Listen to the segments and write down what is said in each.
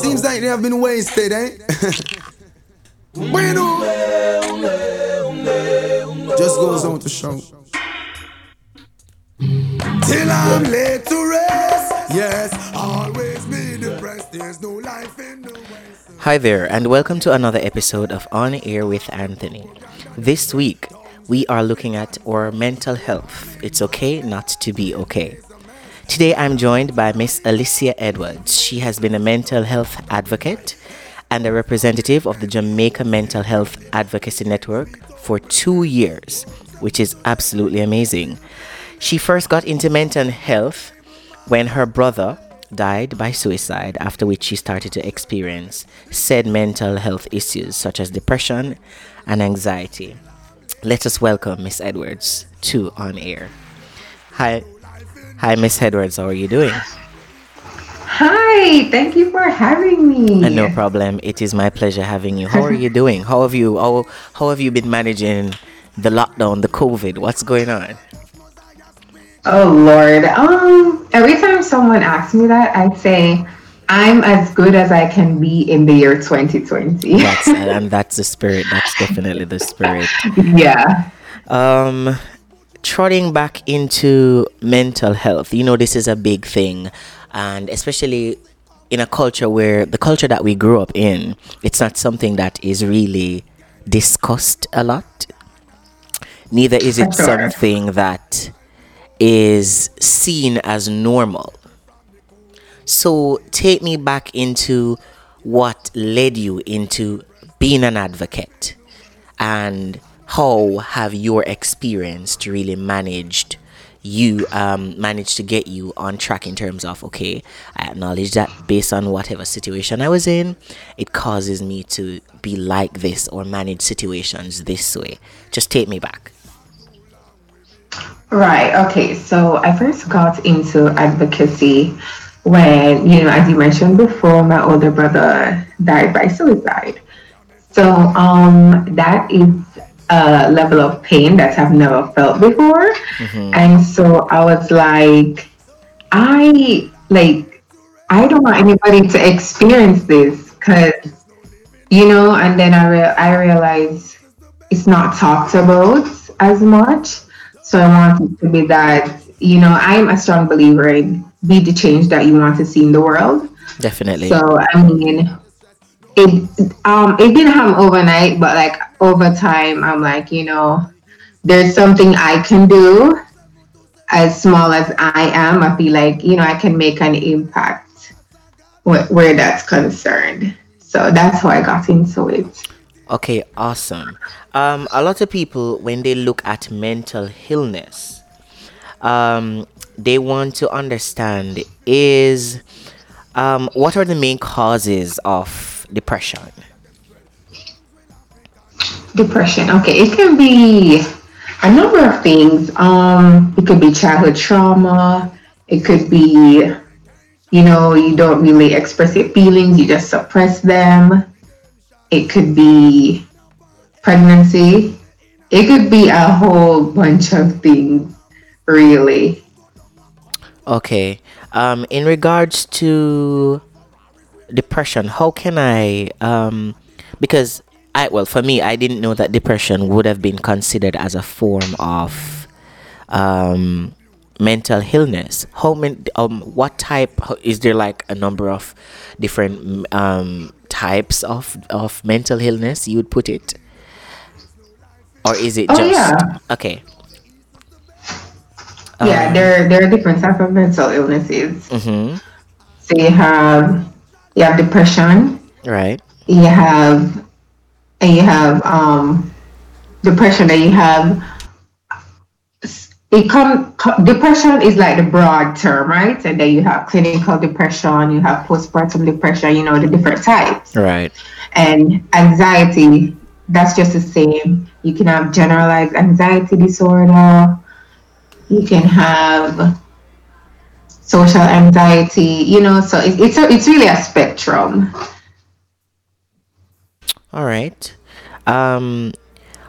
Seems like they have been wasted, eh? bueno. Just goes on to show. Till I'm laid to rest. Yes, always be depressed. There's no life in the West. Hi there, and welcome to another episode of On Air with Anthony. This week, we are looking at our mental health. It's okay not to be okay. Today, I'm joined by Miss Alicia Edwards. She has been a mental health advocate and a representative of the Jamaica Mental Health Advocacy Network for two years, which is absolutely amazing. She first got into mental health when her brother died by suicide, after which she started to experience said mental health issues such as depression and anxiety. Let us welcome Miss Edwards to On Air. Hi, hi, Miss Edwards. How are you doing? Hi, thank you for having me. Uh, no problem. It is my pleasure having you. How are you doing? How have you how, how have you been managing the lockdown, the COVID? What's going on? Oh Lord. Um every time someone asks me that, I say I'm as good as I can be in the year 2020. That's and that's the spirit. That's definitely the spirit. yeah. Um trotting back into mental health. You know this is a big thing and especially in a culture where the culture that we grew up in, it's not something that is really discussed a lot. Neither is it Sure. something that is seen as normal. So take me back into what led you into being an advocate and how have your experience really managed you um, managed to get you on track in terms of okay i acknowledge that based on whatever situation i was in it causes me to be like this or manage situations this way just take me back Right. Okay. So I first got into advocacy when, you know, as you mentioned before, my older brother died by suicide. So um, that is a level of pain that I've never felt before. Mm-hmm. And so I was like, I like, I don't want anybody to experience this because, you know, and then I, re- I realized it's not talked about as much. So I want it to be that, you know, I'm a strong believer in be the change that you want to see in the world. definitely So I mean, it um it didn't happen overnight, but like over time, I'm like, you know, there's something I can do. As small as I am, I feel like you know I can make an impact wh- where that's concerned. So that's how I got into it. Okay, awesome. Um, a lot of people, when they look at mental illness, um, they want to understand is um, what are the main causes of depression? Depression. Okay, it can be a number of things. Um, it could be childhood trauma. It could be, you know, you don't really express your feelings, you just suppress them. It could be pregnancy. It could be a whole bunch of things, really. Okay. Um, in regards to depression, how can I um because I well for me I didn't know that depression would have been considered as a form of um mental illness. How many um what type is there like a number of different um types of of mental illness you would put it? Or is it Oh, just yeah. okay. yeah, there there are different types of mental illnesses. Mm-hmm. So you have you have depression, Right. you have and you have um depression and you have it come depression is like the broad term right? And then you have clinical depression you have postpartum depression you know the different types. Right. and anxiety that's just the same. You can have generalized anxiety disorder. You can have social anxiety you know so it, it's a, it's really a spectrum All right. Um,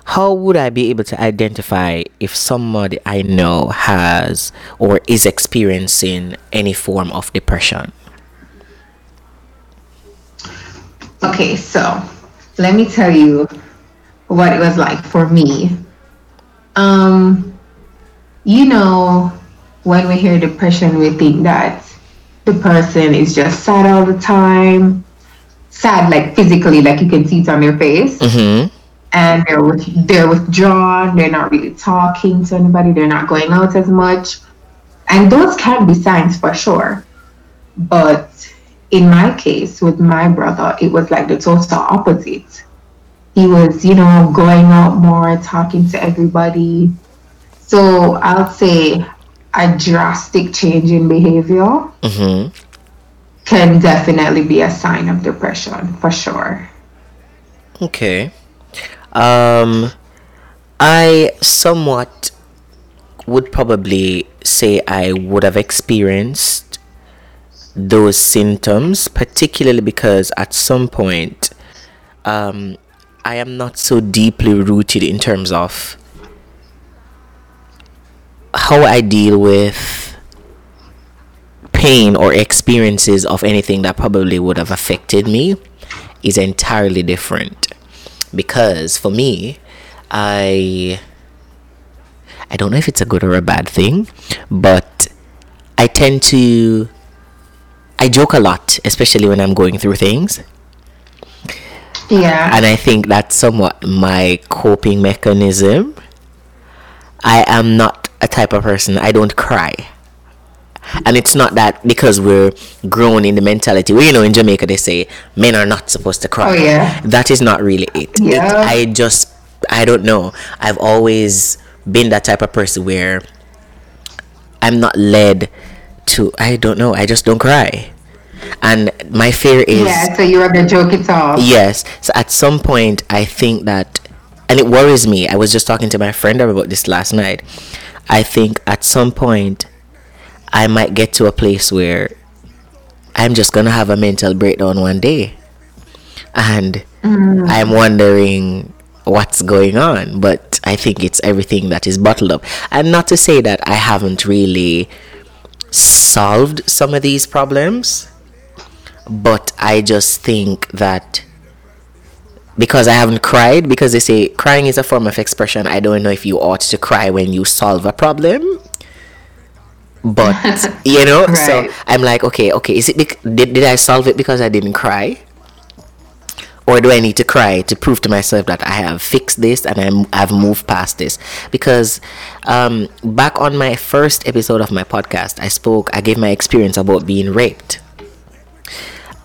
how would I be able to identify if somebody I know has or is experiencing any form of depression? Okay, so let me tell you what it was like for me. Um, you know, when we hear depression, we think that the person is just sad all the time, sad like physically, like you can see it on their face, Mm-hmm. and they're with, they're withdrawn. They're not really talking to anybody. They're not going out as much, and those can be signs for sure. But in my case, with my brother, it was like the total opposite. He was, you know, going out more, talking to everybody. So I'll say a drastic change in behavior Mm-hmm. can definitely be a sign of depression for sure. Okay. Um, I somewhat would probably say I would have experienced those symptoms, particularly because at some point, um, I am not so deeply rooted in terms of how I deal with pain or experiences of anything that probably would have affected me is entirely different. Because for me i i don't know if it's a good or a bad thing but i tend to i joke a lot especially when i'm going through things. Yeah. and i think that's somewhat my coping mechanism. I am not a type of person i don't cry and it's not that because we're grown in the mentality well you know in jamaica they say men are not supposed to cry Oh, yeah. that is not really it, It- Yeah. i just i don't know i've always been that type of person where i'm not led to i don't know i just don't cry and my fear is yeah, so you rather joke it off. Yes. So at some point, I think that, and it worries me. I was just talking to my friend about this last night. I think at some point, I might get to a place where I'm just gonna have a mental breakdown one day, and mm. I'm wondering what's going on. But I think it's everything that is bottled up, and not to say that I haven't really solved some of these problems but I just think that because I haven't cried, because they say crying is a form of expression, I don't know if you ought to cry when you solve a problem. But you know, so I'm like, okay, okay, is it did, did I solve it because I didn't cry? Or do I need to cry to prove to myself that I have fixed this and I'm, I've moved past this? Because um, back on my first episode of my podcast, I spoke, I gave my experience about being raped.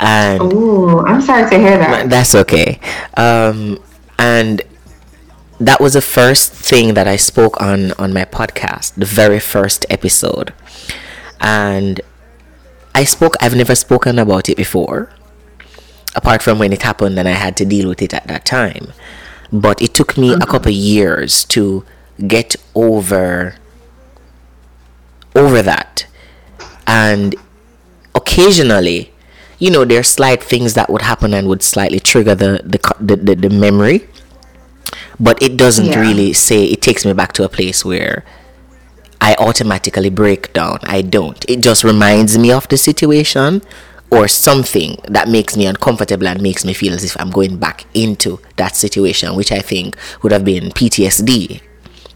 And Ooh, I'm sorry to hear that. that's okay. Um, and that was the first thing that I spoke on on my podcast, the very first episode. And I spoke. I've never spoken about it before, apart from when it happened and I had to deal with it at that time. But it took me a couple years to get over over that, and occasionally you know there are slight things that would happen and would slightly trigger the the the, the, the memory. But it doesn't Yeah. really say it takes me back to a place where i automatically break down. I don't. It just reminds me of the situation or something that makes me uncomfortable and makes me feel as if i'm going back into that situation which i think would have been ptsd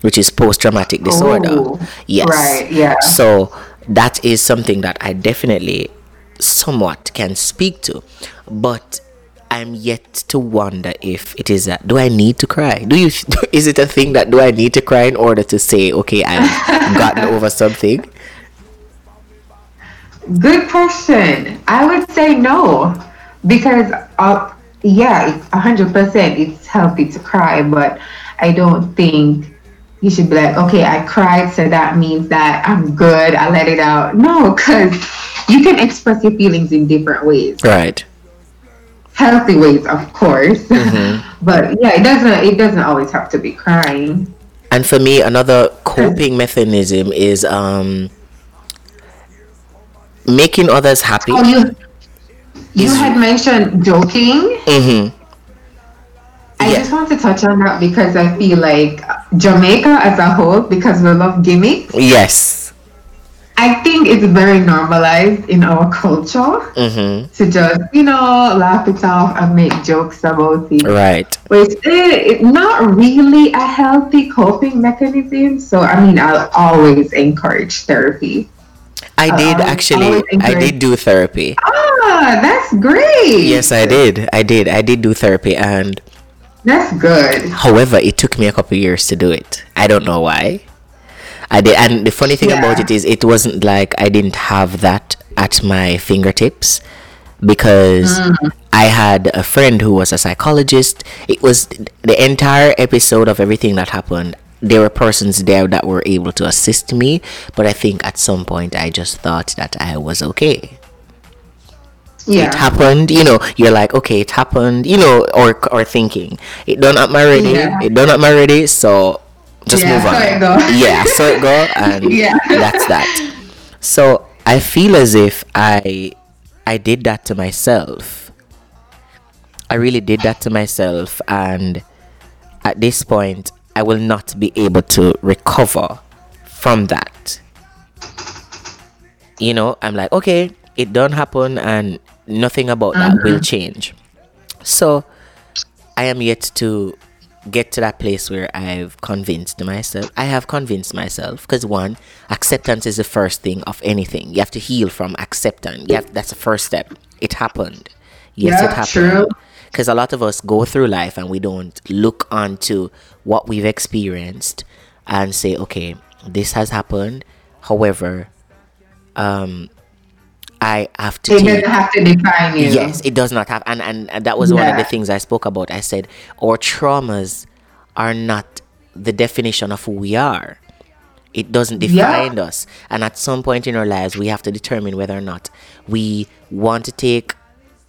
which is post-traumatic disorder. Oh, yes. Right, yeah. so that is something that I definitely somewhat can speak to, but I'm yet to wonder if it is that do I need to cry? Do you is it a thing that do I need to cry in order to say okay I've gotten over something? Good question. I would say no, because uh, yeah, hundred percent. It's healthy to cry, but I don't think you should be like, okay, I cried, so that means that I'm good. I let it out. No, because you can express your feelings in different ways, Right. healthy ways, of course. but yeah, it doesn't. It doesn't always have to be crying. And for me, another coping mechanism is um making others happy. Oh, you you had mentioned joking. Mm-hmm. I Yeah. just want to touch on that because I feel like Jamaica as a whole, because we love gimmicks, Yes. I think it's very normalized in our culture Mm-hmm. to just, you know, laugh it off and make jokes about it. Right. But it's, not really a healthy coping mechanism. So, I mean, I'll always encourage therapy. I did actually. I did do therapy. Ah, that's great. Yes, I did. I did. I did do therapy, and That's good. however, it took me a couple years to do it. I don't know why. I did, and the funny thing about it is, it wasn't like I didn't have that at my fingertips because mm. I had a friend who was a psychologist. It was the entire episode of everything that happened. There were persons there that were able to assist me, but I think at some point I just thought that I was okay. It happened you know you're like okay it happened you know or or thinking. It done at my ready Yeah. it done at my ready so just Yeah, move on. so it go. yeah so it go and Yeah. that's that. So i feel as if i i did that to myself. I really did that to myself and at this point i will not be able to recover from that. You know i'm like okay it don't happen and nothing about that will change. So i am yet to get to that place where i've convinced myself i have convinced myself because one acceptance is the first thing of anything. You have to heal from acceptance. Have, that's the first step. It happened. Yes Yeah, it happened because a lot of us go through life and we don't look onto what we've experienced and say okay this has happened. However um i have to It take doesn't have to define you. Yes, it does not have, and and, and that was one of the things I spoke about. I said our traumas are not the definition of who we are. It doesn't Yeah. define us, and at some point in our lives, we have to determine whether or not we want to take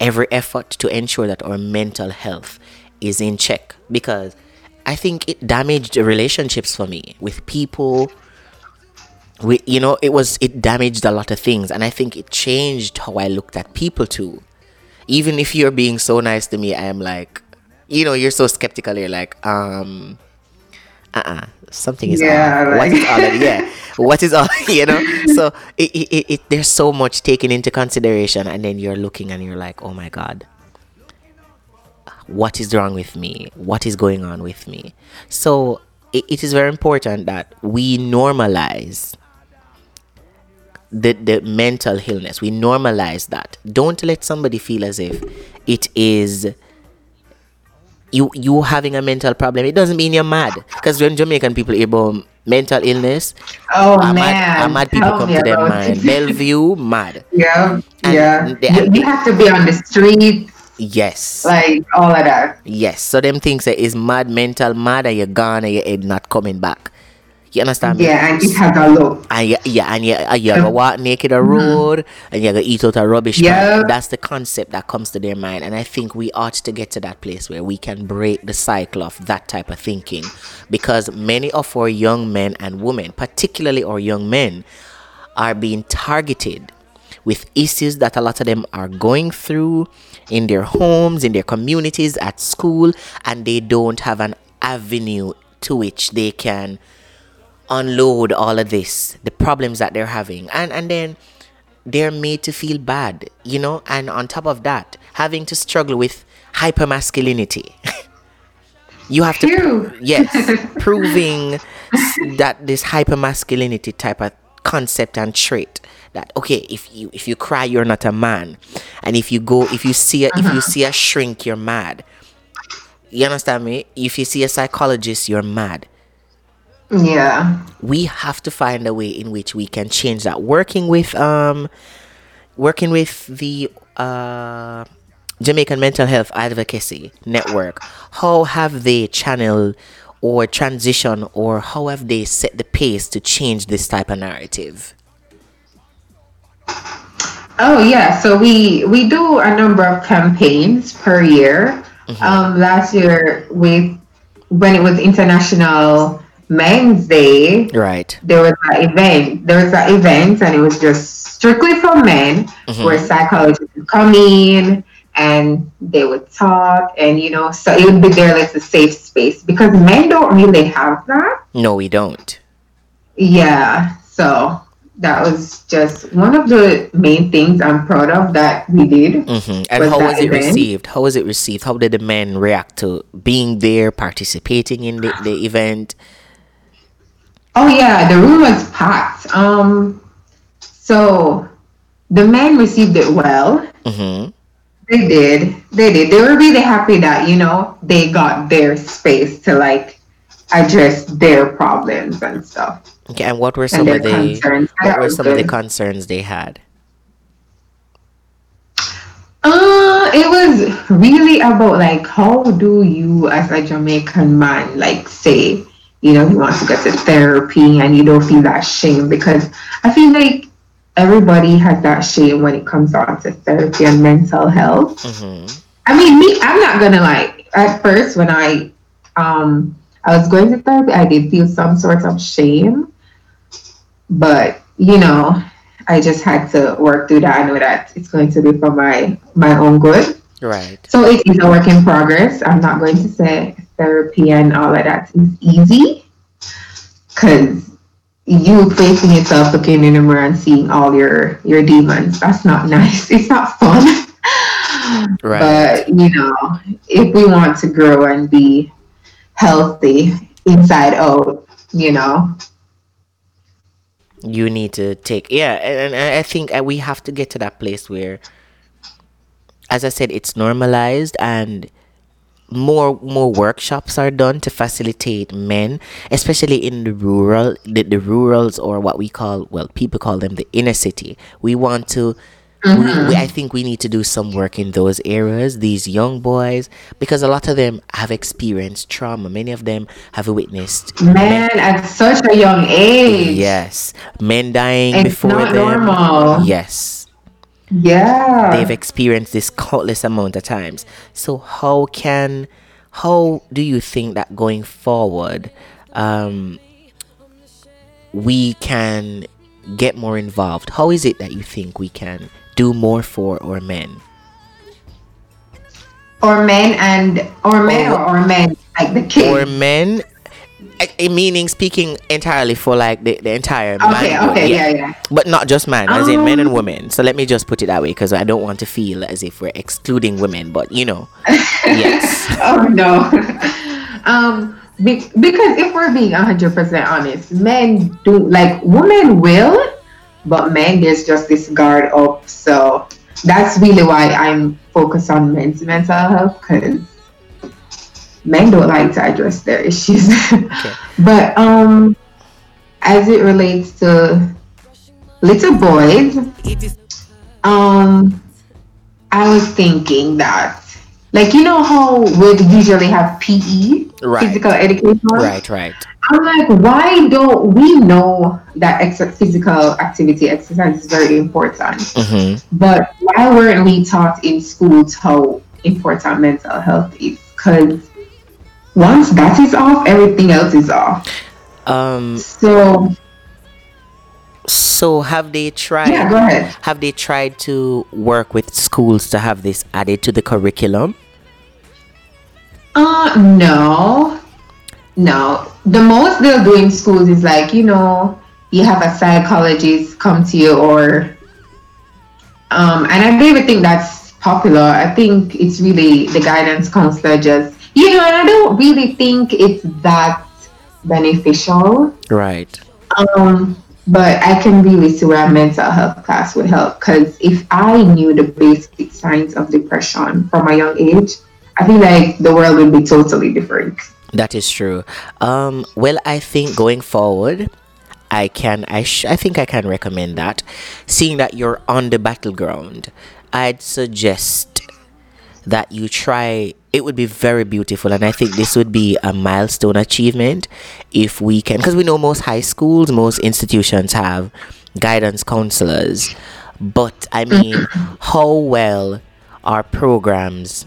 every effort to ensure that our mental health is in check. Because I think it damaged relationships for me with people we you know it was it damaged a lot of things. And i think it changed how i looked at people too. Even if you're being so nice to me i am like you know you're so skeptical. You're like um uh-uh something is Yeah, what is all yeah. What is all you know? So it, it, it, it there's so much taken into consideration. And then you're looking and you're like oh my god what is wrong with me? What is going on with me? So it, it is very important that we normalize the, the mental illness. We normalize that. Don't let somebody feel as if it is you you having a mental problem. It doesn't mean you're mad because when jamaican people about mental illness Oh a man. mad, a mad people Tell come to their mind. bellevue mad. Yeah, And yeah. they- You, you have to be on the street, yes. Like all of that. Yes, so them things that is mad, mental mad, and you're gone, and your head not coming back. You understand me? Yeah, and it has a look. And you, yeah, and you, and you go walk naked a mm-hmm. road, and you go eat out a rubbish Yeah. pan. That's the concept that comes to their mind, and I think we ought to get to that place where we can break the cycle of that type of thinking, because many of our young men and women, particularly our young men, are being targeted with issues that a lot of them are going through in their homes, in their communities, at school, and they don't have an avenue to which they can unload all of this, the problems that they're having. And and then they're made to feel bad, you know, and on top of that, having to struggle with hypermasculinity. you have to Phew. yes proving that this hypermasculinity type of concept and trait that okay if you if you cry you're not a man and if you go if you see a, if you uh-huh. see a shrink you're mad you understand me if you see a psychologist you're mad Yeah. we have to find a way in which we can change that working with um working with the uh Jamaican Mental Health Advocacy Network how have they channeled or transition or how have they set the pace to change this type of narrative Oh yeah. So we we do a number of campaigns per year. Mm-hmm. Um, last year we when it was International Men's Day, right there was an event. There was an event, and it was just strictly for men, Mm-hmm. where psychologists would come in and they would talk, and you know, so it would be there like a safe space because men don't really have that. no we don't Yeah. So that was just one of the main things I'm proud of that we did. hmm And Was how was it event? received? How was it received? How did the men react to being there, participating in the, the event? Oh yeah, the room was packed. Um, so the men received it well. hmm They did. They did. They were really happy that you know they got their space to like address their problems and stuff Okay, and what were some of the concerns. what were some of the concerns they had? Uh, it was really about like how do you as a Jamaican man like say you know he wants to get to therapy and you don't feel that shame because I feel like everybody has that shame when it comes down to therapy and mental health. hmm I mean me I'm not gonna like at first when I um I was going to therapy I did feel some sort of shame but you know I just had to work through that. I know that it's going to be for my my own good. Right. So it is a work in progress. I'm not going to say therapy and all of that is easy because you facing yourself, looking in the mirror and seeing all your your demons. That's not nice. It's not fun. Right. But you know, if we want to grow and be healthy inside out, you know, you need to take yeah and, and i think uh, we have to get to that place where as i said it's normalized and more more workshops are done to facilitate men especially in the rural the, the rurals or what we call well people call them the inner city we want to we, we, mm-hmm. I think we need to do some work in those areas, these young boys, because a lot of them have experienced trauma. Many of them have witnessed man, at such a young age. Yes, men dying It's before not them. normal. Yes, Yeah. they've experienced this countless amount of times. So how can, how do you think that going forward, um, we can get more involved? How is it that you think we can do more for our men? or men and or men Or- or, or men like the kids. Or men, I, I meaning speaking entirely for like the, the entire okay, manhood, okay, yeah, yeah. But not just man, as in men and Um, women. So let me just put it that way because I don't want to feel as if we're excluding women. But you know, yes, Oh no. um be- because if we're being 100% honest, men do like women will, but men there's just this guard up. So that's really why I'm focused on men's mental health because men don't like to address their issues. but um as it relates to little boys, um I was thinking that like you know how we usually have PE, Right. physical education. right, right. I'm like, why don't we know that ex- physical activity, exercise is very important? hmm But why weren't we taught in schools how important mental health is? Because once that is off, everything else is off. Um. So So have they tried? yeah, go ahead. Have they tried to work with schools to have this added to the curriculum? Uh, no, no. The most they'll do in schools is like you know you have a psychologist come to you or um, and I don't even think that's popular. I think it's really the guidance counselor just you know, and I don't really think it's that beneficial. Right. Um, but I can really see where a mental health class would help because if I knew the basic signs of depression from a young age, I feel like the world would be totally different. That is true. Um, well, I think going forward, I can. I sh- I think I can recommend that. Seeing that you're on the battleground, I'd suggest that you try. It would be very beautiful, and I think this would be a milestone achievement if we can, because we know most high schools, most institutions have guidance counselors, but I mean, how well are programs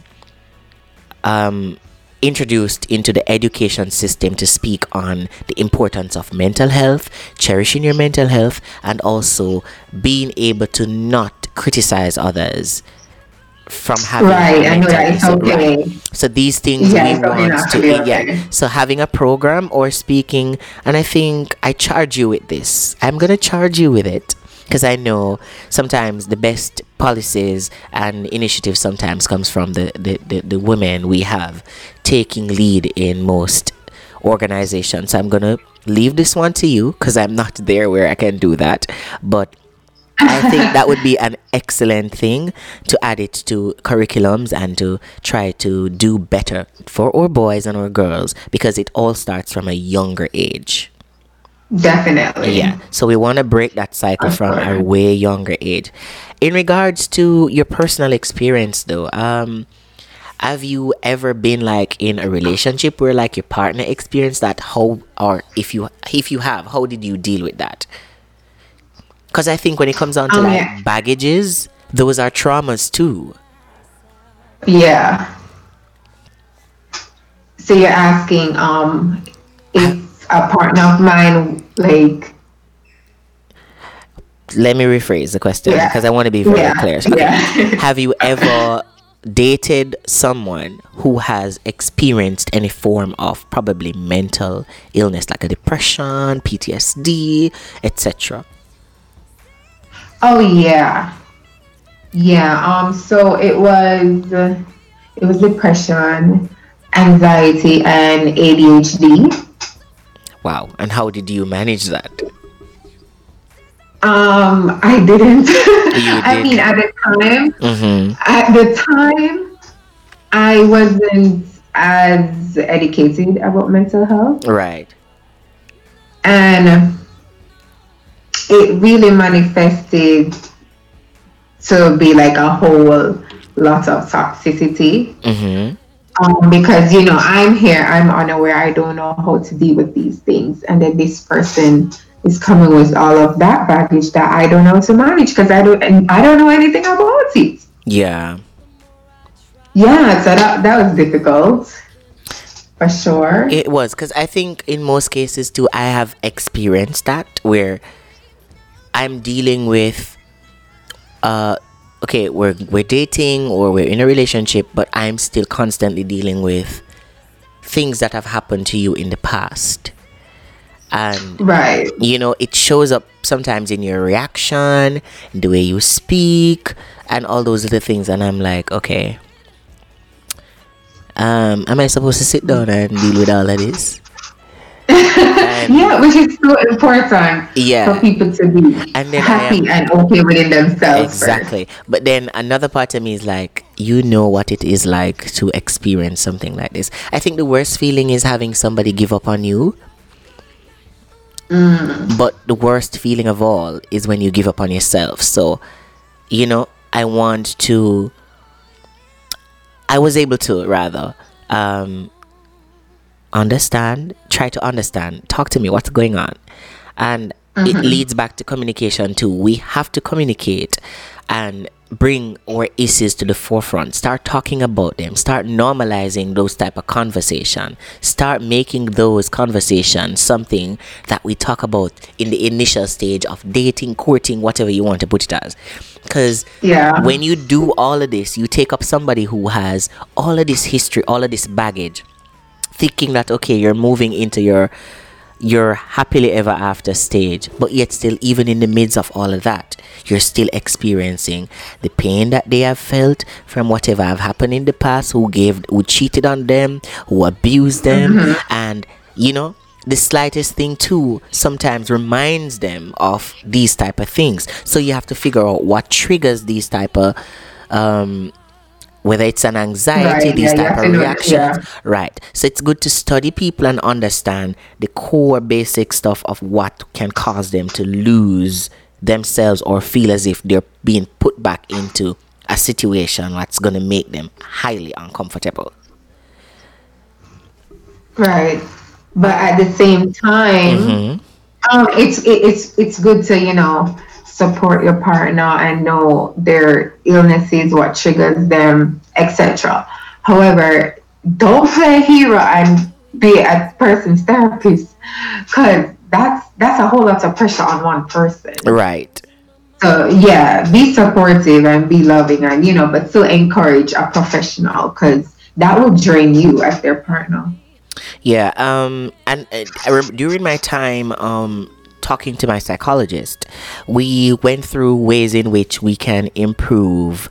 um, introduced into the education system to speak on the importance of mental health, cherishing your mental health, and also being able to not criticize others. From having Right, I know mental that it's illness. Right. So these things Yeah, we want to be yeah. So having a program or speaking, and I think I charge you with this. I'm gonna charge you with it because I know sometimes the best policies and initiatives sometimes comes from the the, the, the women we have taking lead in most organizations. So I'm gonna leave this one to you because I'm not there where I can do that, but I think that would be an excellent thing to add it to curriculums and to try to do better for our boys and our girls because it all starts from a younger age. Definitely. Yeah. So we want to break that cycle from a way younger age. In regards to your personal experience though, um have you ever been like in a relationship where like your partner experienced that how or if you if you have, how did you deal with that? Cuz I think when it comes down to Um, like yeah. baggages, those are traumas too. Yeah. So you're asking, um, if a partner of mine, like, Let me rephrase the question Yeah. because I want to be very Yeah. clear. Okay. Yeah. have you ever dated someone who has experienced any form of probably mental illness like a depression, PTSD, etc.? Oh yeah, yeah. Um, so it was, it was depression, anxiety, and ADHD. Wow. And how did you manage that? Um, I didn't. I did. mean, at the time, Mm-hmm. at the time, I wasn't as educated about mental health. Right. and it really manifested to be like a whole lot of toxicity. Mm-hmm. um, because you know i'm here i'm unaware i don't know how to deal with these things. And then this person is coming with all of that baggage that i don't know how to manage because i don't and i don't know anything about it. Yeah. yeah so that, that was difficult. For sure. It was because I think in most cases too, I have experienced that? Where I'm dealing with, uh, okay, we're we're dating or we're in a relationship, but I'm still constantly dealing with things that have happened to you in the past, and right you know it shows up sometimes in your reaction, the way you speak, and all those little things, and I'm like, okay. Um, am I supposed to sit down and deal with all of this? Yeah which is so important Yeah. for people to be And then happy am- and okay within themselves. first. Exactly. But then another part of me is like, you know what it is like to experience something like this. I think the worst feeling is having somebody give up on you. But the worst feeling of all is when you give up on yourself. So, you know, I want to. I was able to rather um, understand, try to understand, talk to me, what's going on. And it mm-hmm. leads back to communication too. We have to communicate and bring our issues to the forefront. Start talking about them. Start normalizing those type of conversation. Start making those conversations something that we talk about in the initial stage of dating, courting, whatever you want to put it as. Because Yeah. when you do all of this, you take up somebody who has all of this history, all of this baggage, thinking that okay, you're moving into your your happily ever after stage, but yet still even in the midst of all of that, you're still experiencing the pain that they have felt from whatever have happened in the past, who gave who cheated on them, who abused them, and you know, the slightest thing too sometimes reminds them of these type of things. So you have to figure out what triggers these type of um whether it's an anxiety, Right, these yeah, type of reactions. yeah. Right. So it's good to study people and understand the core basic stuff of what can cause them to lose themselves or feel as if they're being put back into a situation that's going to make them highly uncomfortable. Right. But at the same time, Mm-hmm. um, it's it, it's it's good to you know support your partner and know their illnesses, what triggers them, etc. However, don't play hero and be a person's therapist, because that's that's a whole lot of pressure on one person. Right. So yeah, be supportive and be loving, and you know, but still encourage a professional because that will drain you as their partner. Yeah, um, and uh, during my time um, talking to my psychologist, we went through ways in which we can improve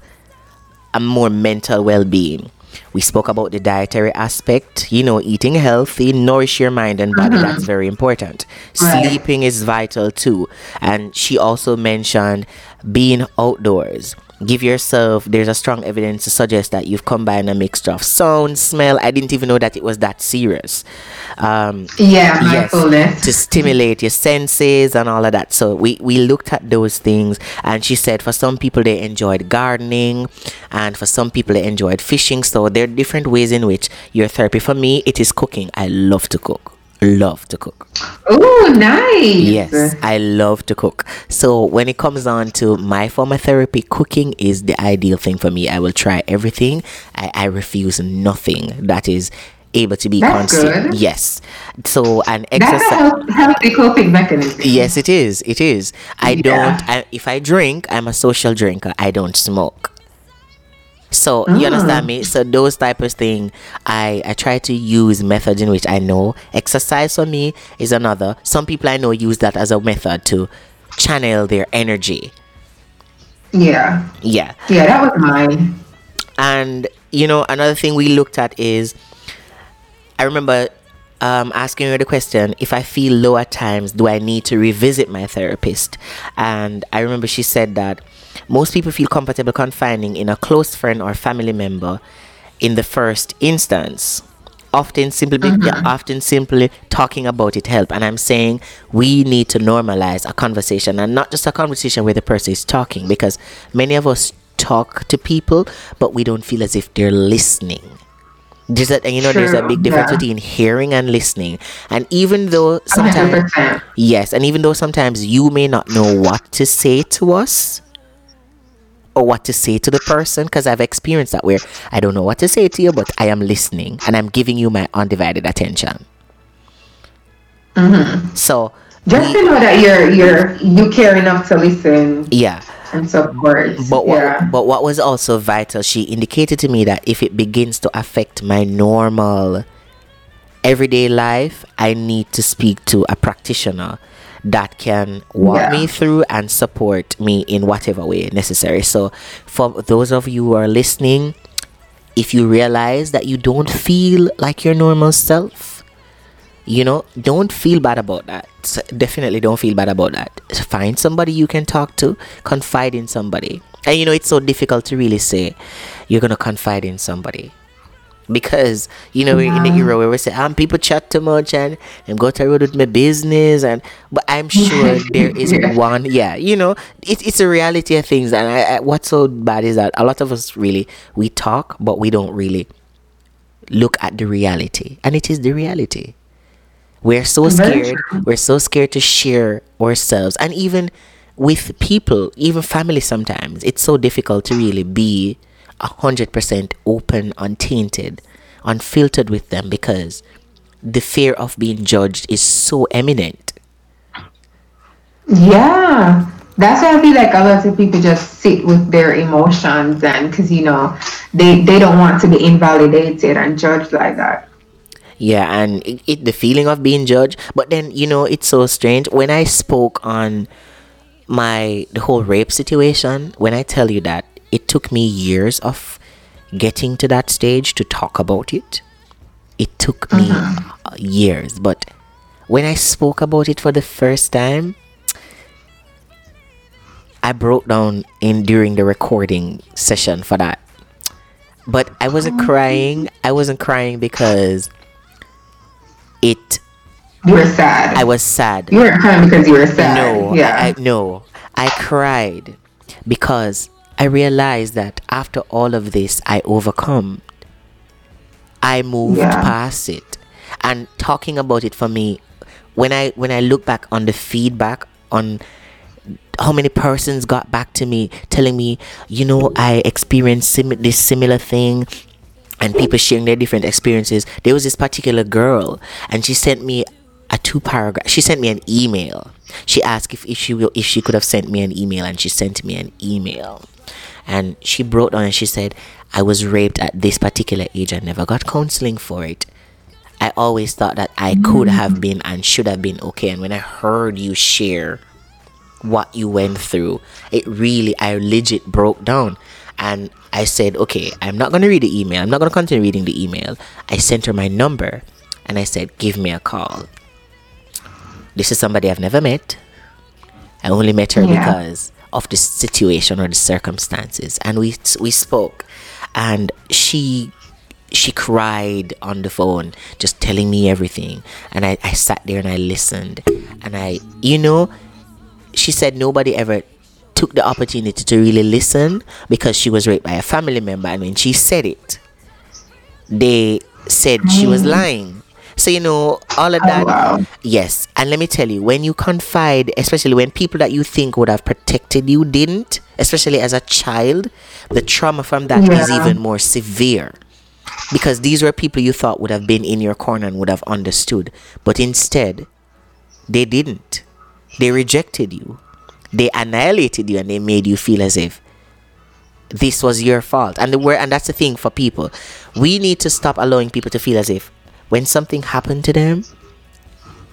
a more mental well being. We spoke about the dietary aspect, you know, eating healthy, nourish your mind and body. Mm-hmm. That's very important. Right. Sleeping is vital too. And she also mentioned being outdoors give yourself there's a strong evidence to suggest that you've combined a mixture of sound smell. I didn't even know that it was that serious. Um, yeah yes, to stimulate your senses and all of that. So we we looked at those things and she said for some people they enjoyed gardening and for some people they enjoyed fishing. So there are different ways in which your therapy for me it is cooking. I love to cook love to cook. Oh, nice. Yes, I love to cook. So when it comes on to my form of therapy, cooking is the ideal thing for me. I will try everything. I, I refuse nothing that is able to be consumed. Yes. So an exercise. That's a healthy coping mechanism. Yes, it is. It is. I yeah. don't. I, if I drink, I'm a social drinker. I don't smoke. So mm. you understand me? So those type of thing, I I try to use methods in which I know. Exercise for me is another. Some people I know use that as a method to channel their energy. Yeah. Yeah. Yeah, that was mine. And you know, another thing we looked at is I remember um, asking her the question if I feel low at times, do I need to revisit my therapist? And I remember she said that most people feel comfortable confiding in a close friend or family member in the first instance. Often simply, mm-hmm. often simply talking about it help. And I'm saying we need to normalize a conversation and not just a conversation where the person is talking because many of us talk to people, but we don't feel as if they're listening there's a you know True, there's a big difference yeah. between hearing and listening and even though sometimes 100%. yes and even though sometimes you may not know what to say to us or what to say to the person because I've experienced that where I don't know what to say to you but I am listening and I'm giving you my undivided attention mm-hmm. so just we, to know that you're you're you care enough to listen yeah and support. But what, yeah. but what was also vital, she indicated to me that if it begins to affect my normal everyday life, I need to speak to a practitioner that can walk yeah. me through and support me in whatever way necessary. So, for those of you who are listening, if you realize that you don't feel like your normal self, you know don't feel bad about that definitely don't feel bad about that find somebody you can talk to confide in somebody and you know it's so difficult to really say you're gonna confide in somebody because you know we're in the era where we say um people chat too much and and go to road with my business and but i'm sure there is one yeah you know it, it's a reality of things. And I, I, what's so bad is that a lot of us really we talk but we don't really look at the reality. And it is the reality. We're so scared. We're so scared to share ourselves. And even with people, even family sometimes, it's so difficult to really be 100% open, untainted, unfiltered with them because the fear of being judged is so eminent. Yeah. That's why I feel like a lot of people just sit with their emotions and because you know they they don't want to be invalidated and judged like that. Yeah, and it, it, the feeling of being judged. But then you know it's so strange when I spoke on my the whole rape situation. When I tell you that it took me years of getting to that stage to talk about it. It took me uh-huh. years, but when I spoke about it for the first time, I broke down in during the recording session for that. But I wasn't oh. crying. I wasn't crying because it you were sad. I was sad. You weren't crying because you were sad. No, yeah. I, I, no, I cried because I realized that after all of this, I overcome. I moved yeah. past it, and talking about it for me, when I when I look back on the feedback on how many persons got back to me telling me, you know, I experienced sim- this similar thing and people sharing their different experiences. There was this particular girl, and she sent me a two paragraph. She sent me an email. She asked if, if she will, if she could have sent me an email, and she sent me an email. And she brought on and she said, "I was raped at this particular age. I never got counseling for it. I always thought that I could have mm. been and should have been okay. And when I heard you share what you went through, it really, I legit broke down. And I said, okay, I'm not going to read the email. I'm not going to continue reading the email. I sent her my number and I said, give me a call. This is somebody I've never met. I only met her Yeah. because of the situation or the circumstances. And we, we spoke and she she cried on the phone just telling me everything. And I, I sat there and i listened. And i you know she said nobody ever took the opportunity to really listen because she was raped by a family member. And when she said it. They said she was mm. lying so you know all of oh, that. wow. yes. And let me tell you when you confide especially when people that you think would have protected you didn't especially as a child the trauma from that is Yeah. even more severe. Because these were people you thought would have been in your corner and would have understood. But instead they didn't. They rejected you. They annihilated you and they made you feel as if this was your fault. And the word and that's the thing for people. We need to stop allowing people to feel as if when something happened to them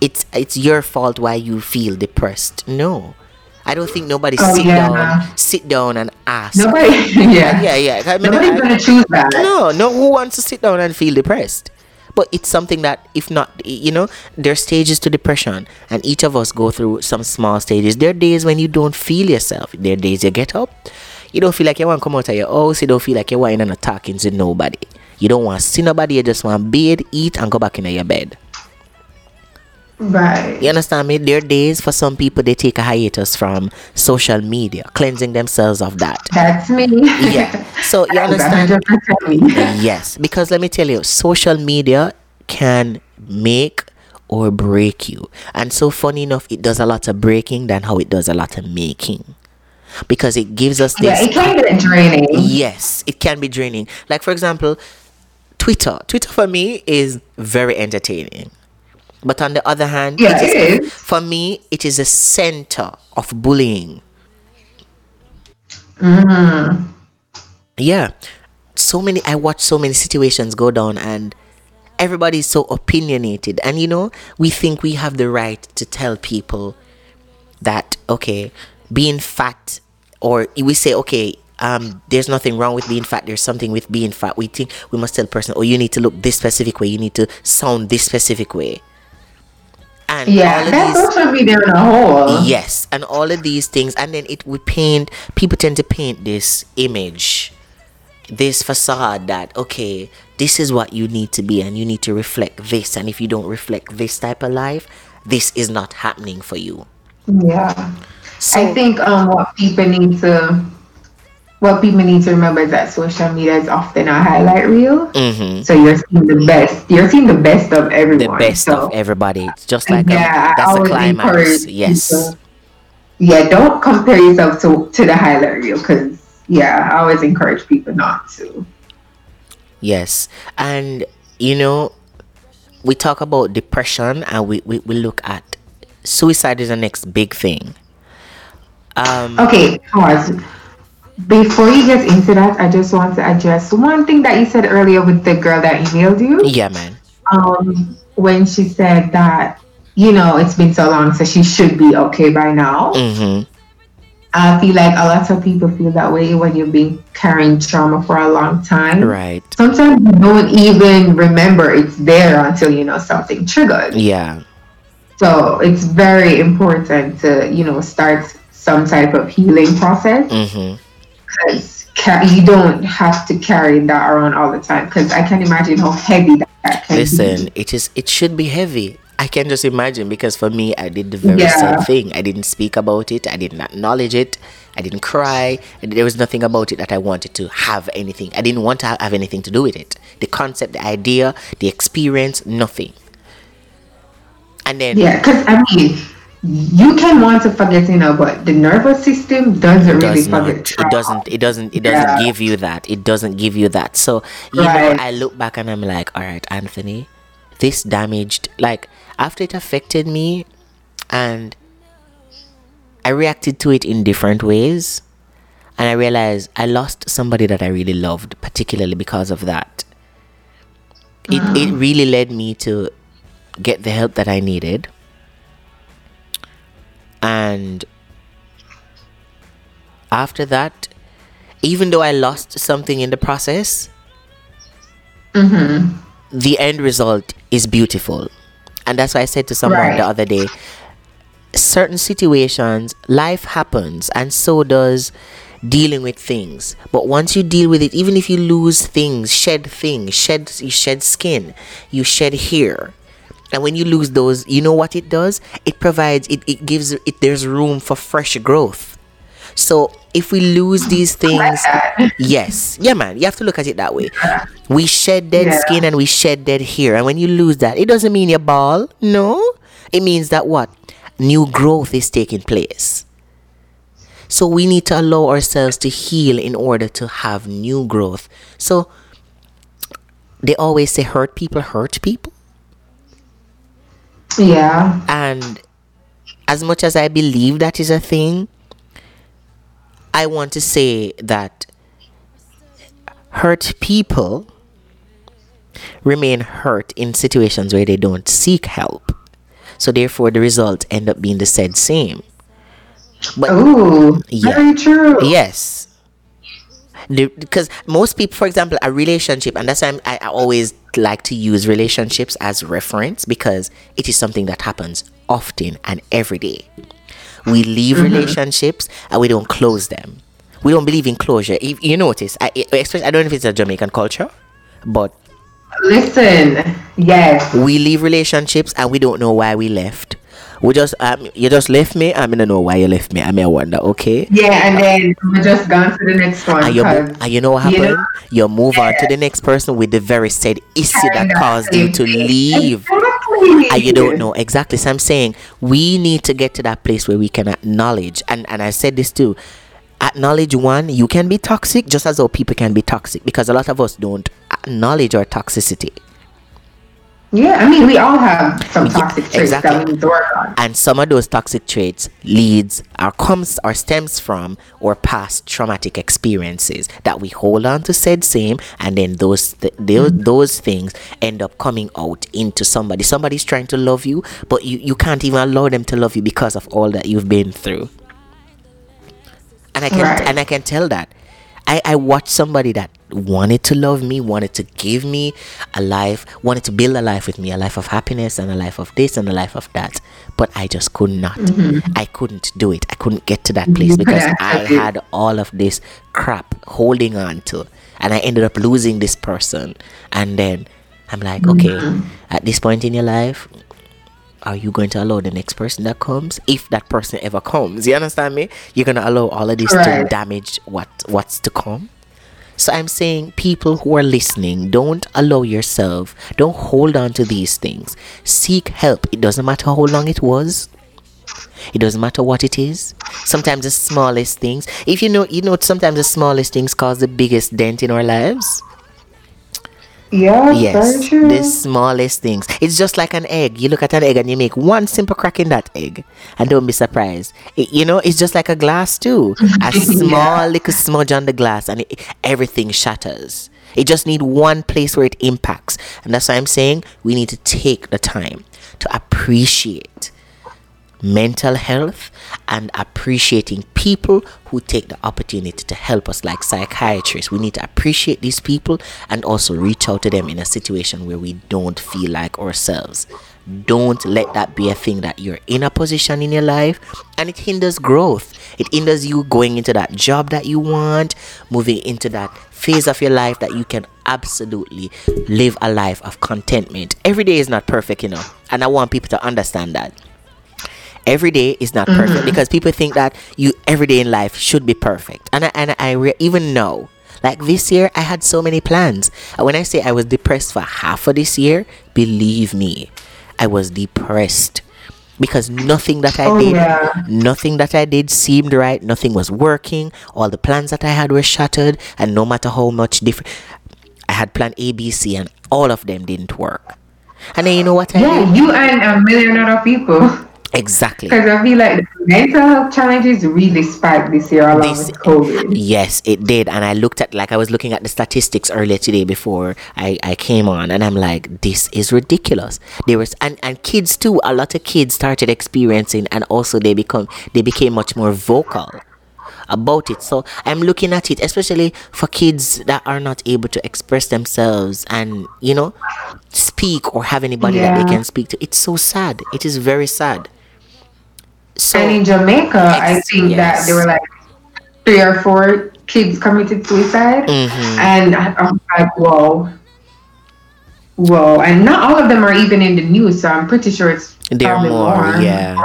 it's it's your fault why you feel depressed no i don't think nobody Oh, sit yeah. down sit down and ask Nobody, yeah. yeah yeah I mean, Nobody's I- gonna choose that. no, no, who wants to sit down and feel depressed? But it's something that, if not, you know, there are stages to depression, and each of us go through some small stages. There are days when you don't feel yourself. There are days you get up, you don't feel like you want to come out of your house, you don't feel like you want to talking to nobody. You don't want to see nobody, you just want to bathe, eat, and go back in your bed. Right. You understand me? There are days for some people they take a hiatus from social media, cleansing themselves of that. That's me. Yeah. So you understand? yes, because let me tell you, social media can make or break you. And so funny enough, it does a lot of breaking than how it does a lot of making. Because it gives us this Yeah, it can get draining. Yes, it can be draining. Like for example, Twitter. Twitter for me is very entertaining. But on the other hand, Yeah, it is, it is. for me it is a center of bullying. Mm-hmm. Yeah. So many I watch so many situations go down and everybody's so opinionated and you know, we think we have the right to tell people that okay, being fat or we say okay, um, there's nothing wrong with being fat. There's something with being fat. We think we must tell the person, oh, you need to look this specific way. You need to sound this specific way. And all Yeah, of that's these, social media in a whole. Yes, and all of these things, and then it would paint. People tend to paint this image, this facade that okay, this is what you need to be, and you need to reflect this, and if you don't reflect this type of life, this is not happening for you. Yeah. So I think um what people need to what people need to remember is that social media is often a highlight reel. mhm, So you're seeing the best. You're seeing the best of everybody. the best so, of everybody. It's just like yeah, I that's always climax. Yes. people- Yeah, don't compare yourself to to the highlight reel because yeah, I always encourage people not to. Yes. And you know, we talk about depression and we, we, we look at suicide is the next big thing. Um Okay, pause. Before you get into that, I just want to address one thing that you said earlier with the girl that emailed you. yeah man. Um, when she said that, you know, it's been so long, so she should be okay by now. Mm-hmm. I feel like a lot of people feel that way when you've been carrying trauma for a long time. Right. Sometimes you don't even remember it's there until you know something triggered. Yeah. So it's very important to, you know, start some type of healing process Mm-hmm. Because ca- you don't have to carry that around all the time. Because I can't imagine how heavy that can Listen, be. it is it should be heavy. I can just imagine because for me I did the very Yeah. same thing. I didn't speak about it, I didn't acknowledge it, I didn't cry, and there was nothing about it that I wanted to have anything. I didn't want to have anything to do with it. The concept, the idea, the experience, nothing. And then Yeah, because I mean, you can want to forget, you know, but the nervous system doesn't really does not forget. it doesn't it doesn't it doesn't Yeah. give you that it doesn't give you that so you know i look back and i'm like all right anthony this damaged like after it affected me and I reacted to it in different ways. And I realized I lost somebody that I really loved, particularly because of that. It, it mm. really led me to get the help that I needed. And after that, even though I lost something in the process, mm-hmm. the end result is beautiful. And that's why I said to someone Right. the other day certain situations, life happens, and so does dealing with things. But once you deal with it, even if you lose things, shed things, shed you shed skin, you shed hair. And when you lose those, you know what it does? It provides it, it gives it there's room for fresh growth. So if we lose these things, yes, yeah, man, you have to look at it that way. We shed dead Yeah. skin and we shed dead hair, and when you lose that, it doesn't mean you're bald. No, it means that what new growth is taking place. So we need to allow ourselves to heal in order to have new growth. So they always say hurt people hurt people. Yeah. And as much as I believe that is a thing, I want to say that hurt people remain hurt in situations where they don't seek help. So therefore the result end up being the said same. But Ooh. Yeah. Very true. Yes. Because most people, for example, a relationship, and that's why I, I always like to use relationships as reference because it is something that happens often and every day. We mm-hmm. leave mm-hmm. relationships and we don't close them. We don't believe in closure. If you notice, I- especially, I don't know if it's a Jamaican culture, but Listen. Yes. we leave relationships and we don't know why we left. We just um, you just left me. I mean, I know why you left me. I may wonder. Okay, Yeah, and then we're just gone to the next one. and you, mo- and you know what you happened? know, You move on to the next person with the very said issue that caused you to leave. Exactly. And you don't know exactly. So I'm saying we need to get to that place where we can acknowledge, and, and I said this too. Acknowledge one, you can be toxic just as though people can be toxic because a lot of us don't acknowledge our toxicity. Yeah, I mean, we all have some Yeah, toxic traits exactly. that we need to work on. and some of those toxic traits leads or comes or stems from or past traumatic experiences that we hold on to said same and then those th- those, mm-hmm. those things end up coming out into somebody somebody's trying to love you but you, you can't even allow them to love you because of all that you've been through and i can Right. and i can tell that I, I watched somebody that wanted to love me, wanted to give me a life, wanted to build a life with me, a life of happiness and a life of this and a life of that. But I just could not. Mm-hmm. I couldn't do it. I couldn't get to that mm-hmm. place because couldn't I had all of this crap holding on to. And I ended up losing this person. And then I'm like, okay, mm-hmm. at this point in your life, are you going to allow the next person that comes if that person ever comes you understand me you're going to allow all of this to damage what what's to come so i'm saying people who are listening don't allow yourself don't hold on to these things. Seek help. It doesn't matter how long it was. It doesn't matter what it is. Sometimes the smallest things. If you know you know sometimes the smallest things cause the biggest dent in our lives Yeah, Yes, the smallest things. It's just like an egg. You look at an egg and you make one simple crack in that egg, and don't be surprised. It- you know, it's just like a glass too. A small little smudge on the glass, and it, everything shatters. It just need one place where it impacts, and that's why I'm saying we need to take the time to appreciate mental health and appreciating people who take the opportunity to help us like psychiatrists. We need to appreciate these people and also reach out to them in a situation where we don't feel like ourselves. Don't let that be a thing that you're in a position in your life and it hinders growth. It hinders you going into that job that you want moving into that phase of your life that you can absolutely live a life of contentment. Every day is not perfect you know and i want people to understand that every day is not perfect mm-hmm. because people think that you every day in life should be perfect. And I, and I re- even know like this year I had so many plans. And when I say I was depressed for half of this year believe me I was depressed. Because nothing that I Oh, did yeah. nothing that I did seemed right. Nothing was working. All the plans that I had were shattered. And no matter how much different I had plan A B C and all of them didn't work. And then you know what I Yeah, did? you and a million other people. Exactly. Because I feel like the mental health challenges really spiked this year along This- with COVID. Yes, it did. And I looked at, like, I was looking at the statistics earlier today before I, I came on, and I'm like, this is ridiculous. There was, and, and kids too, a lot of kids started experiencing, and also they become, they became much more vocal about it. So I'm looking at it, especially for kids that are not able to express themselves and, you know, speak or have anybody that they can speak to. It's so sad. It is very sad. So, and in Jamaica, I think that yes. there were like three or four kids committed suicide. Mhm. And I- I'm like, whoa. Whoa. And not all of them are even in the news, so I'm pretty sure it's There are probably more, yeah.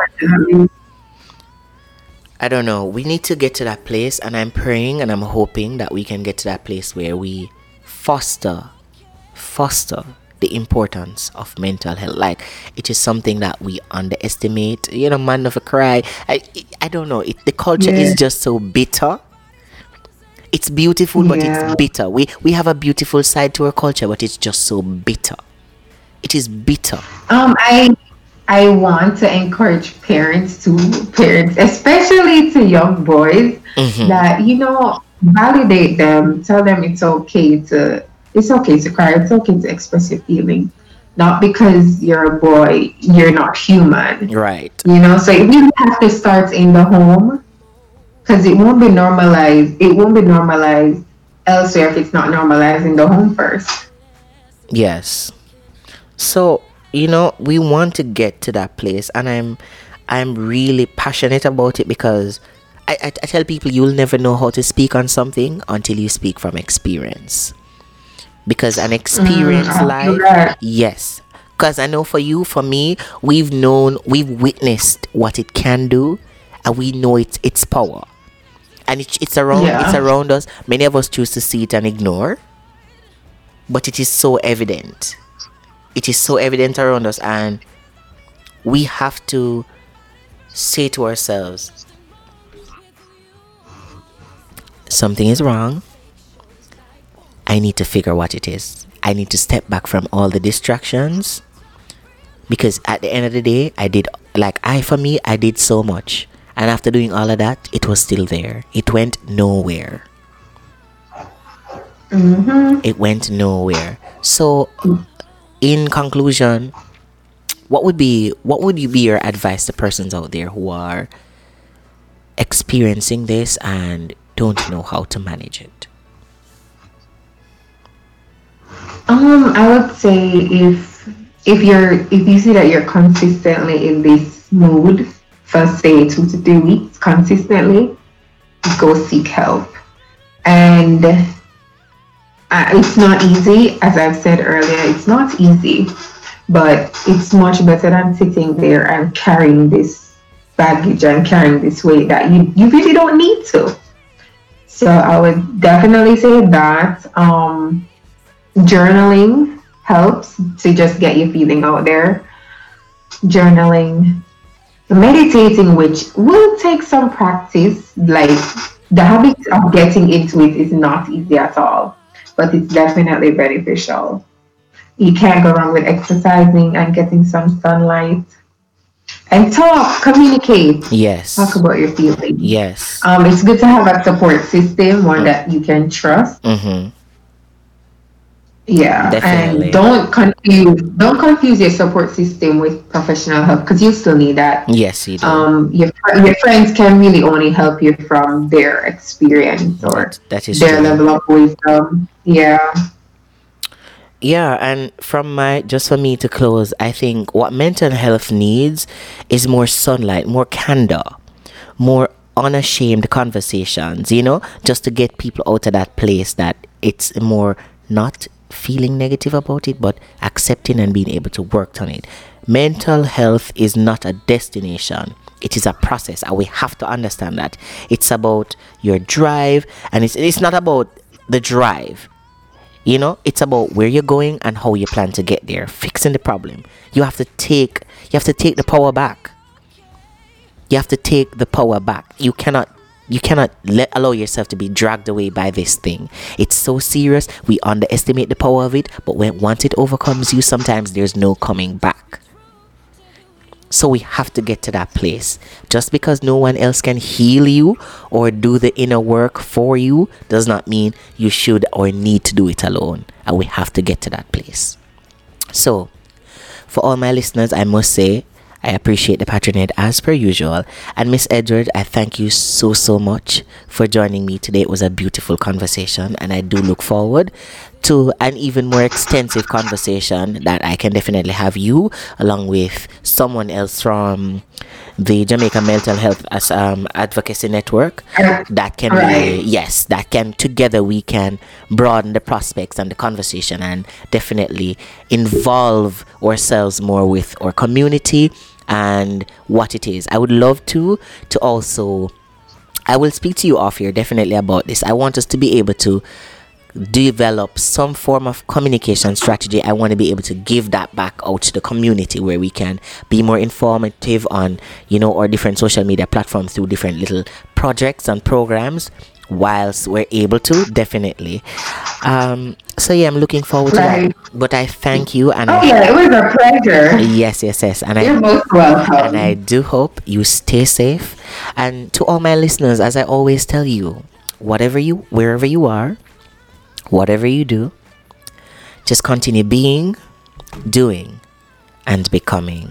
I don't know. We need to get to that place, and I'm praying and I'm hoping that we can get to that place where we foster, foster the importance of mental health. Like it is something that we underestimate. You know, man of a cry. I, I don't know. It, the culture Yeah. is just so bitter. It's beautiful, but Yeah. it's bitter. We we have a beautiful side to our culture, but it's just so bitter. It is bitter. Um, I I want to encourage parents to parents, especially to young boys, Mhm. that you know validate them, tell them it's okay to it's okay to cry, it's okay to express your feeling, not because you're a boy, you're not human. Right. You know, so it really has to start in the home because it won't be normalized. It won't be normalized elsewhere if it's not normalized in the home first. Yes. So, you know, we want to get to that place and I'm I'm really passionate about it because I, I, I tell people you'll never know how to speak on something until you speak from experience. Because an mm. experience I feel life yes. Because I know for you, for me, we've known, we've witnessed what it can do, and we know its its power, and it's it's around Yeah. it's around us. Many of us choose to see it and ignore, but it is so evident. It is so evident around us, and we have to say to ourselves, something is wrong. I need to figure what it is. I need to step back from all the distractions because at the end of the day, I did like I for me, I did so much, and after doing all of that, it was still there. It went nowhere. Mm-hmm. It went nowhere. So, in conclusion, what would be what would you be your advice to persons out there who are experiencing this and don't know how to manage it? Um, I would say if if you're if you see that you're consistently in this mood for say two to three weeks consistently, go seek help. And uh, it's not easy, as I've said earlier. It's not easy, but it's much better than sitting there and carrying this baggage and carrying this weight that you you really don't need to. So I would definitely say that. Um, journaling helps to just get your feeling out there. Journaling, meditating, which will take some practice. Like the habit of getting into it is not easy at all, but it's definitely beneficial. You can't go wrong with exercising and getting some sunlight. And talk, communicate, Yes. talk about your feelings. Yes. Um, it's good to have a support system, one that you can trust. Mm-hmm. Yeah, Definitely. and don't confuse don't confuse your support system with professional help because you still need that. Yes, you do. Um, your your friends can really only help you from their experience or That- that is their true. level of wisdom. Yeah, Yeah, and from my just for me to close, I think what mental health needs is more sunlight, more candor, more unashamed conversations, you know, just to get people out of that place that it's more not feeling negative about it, but accepting and being able to work on it. Mental health is not a destination. It is a process, and we have to understand that. It's about your drive, and it's, it's not about the drive you know, it's about where you're going and how you plan to get there, fixing the problem. You have to take you have to take the power back. You have to take the power back. You cannot you cannot let allow yourself to be dragged away by this thing. It's so serious. We underestimate the power of it, but when once it overcomes you, sometimes there's no coming back. So we have to get to that place. Just because no one else can heal you or do the inner work for you does not mean you should or need to do it alone. And we have to get to that place. So, for all my listeners, I must say I appreciate the patronage as per usual. And Miss Edward, I thank you so, so much for joining me today. It was a beautiful conversation, and I do look forward to an even more extensive conversation that I can definitely have you along with someone else from the Jamaica Mental Health as um, Advocacy Network. That can be yes, that can together we can broaden the prospects and the conversation and definitely involve ourselves more with our community and what it is. I would love to to also I will speak to you off here definitely about this. I want us to be able to develop some form of communication strategy. I want to be able to give that back out to the community where we can be more informative on, you know, our different social media platforms through different little projects and programs whilst we're able to definitely um so yeah i'm looking forward to right. that but i thank you and oh I, yeah it was a pleasure yes yes yes and You're i most welcome. and i do hope you stay safe and to all my listeners as i always tell you whatever you wherever you are whatever you do just continue being doing and becoming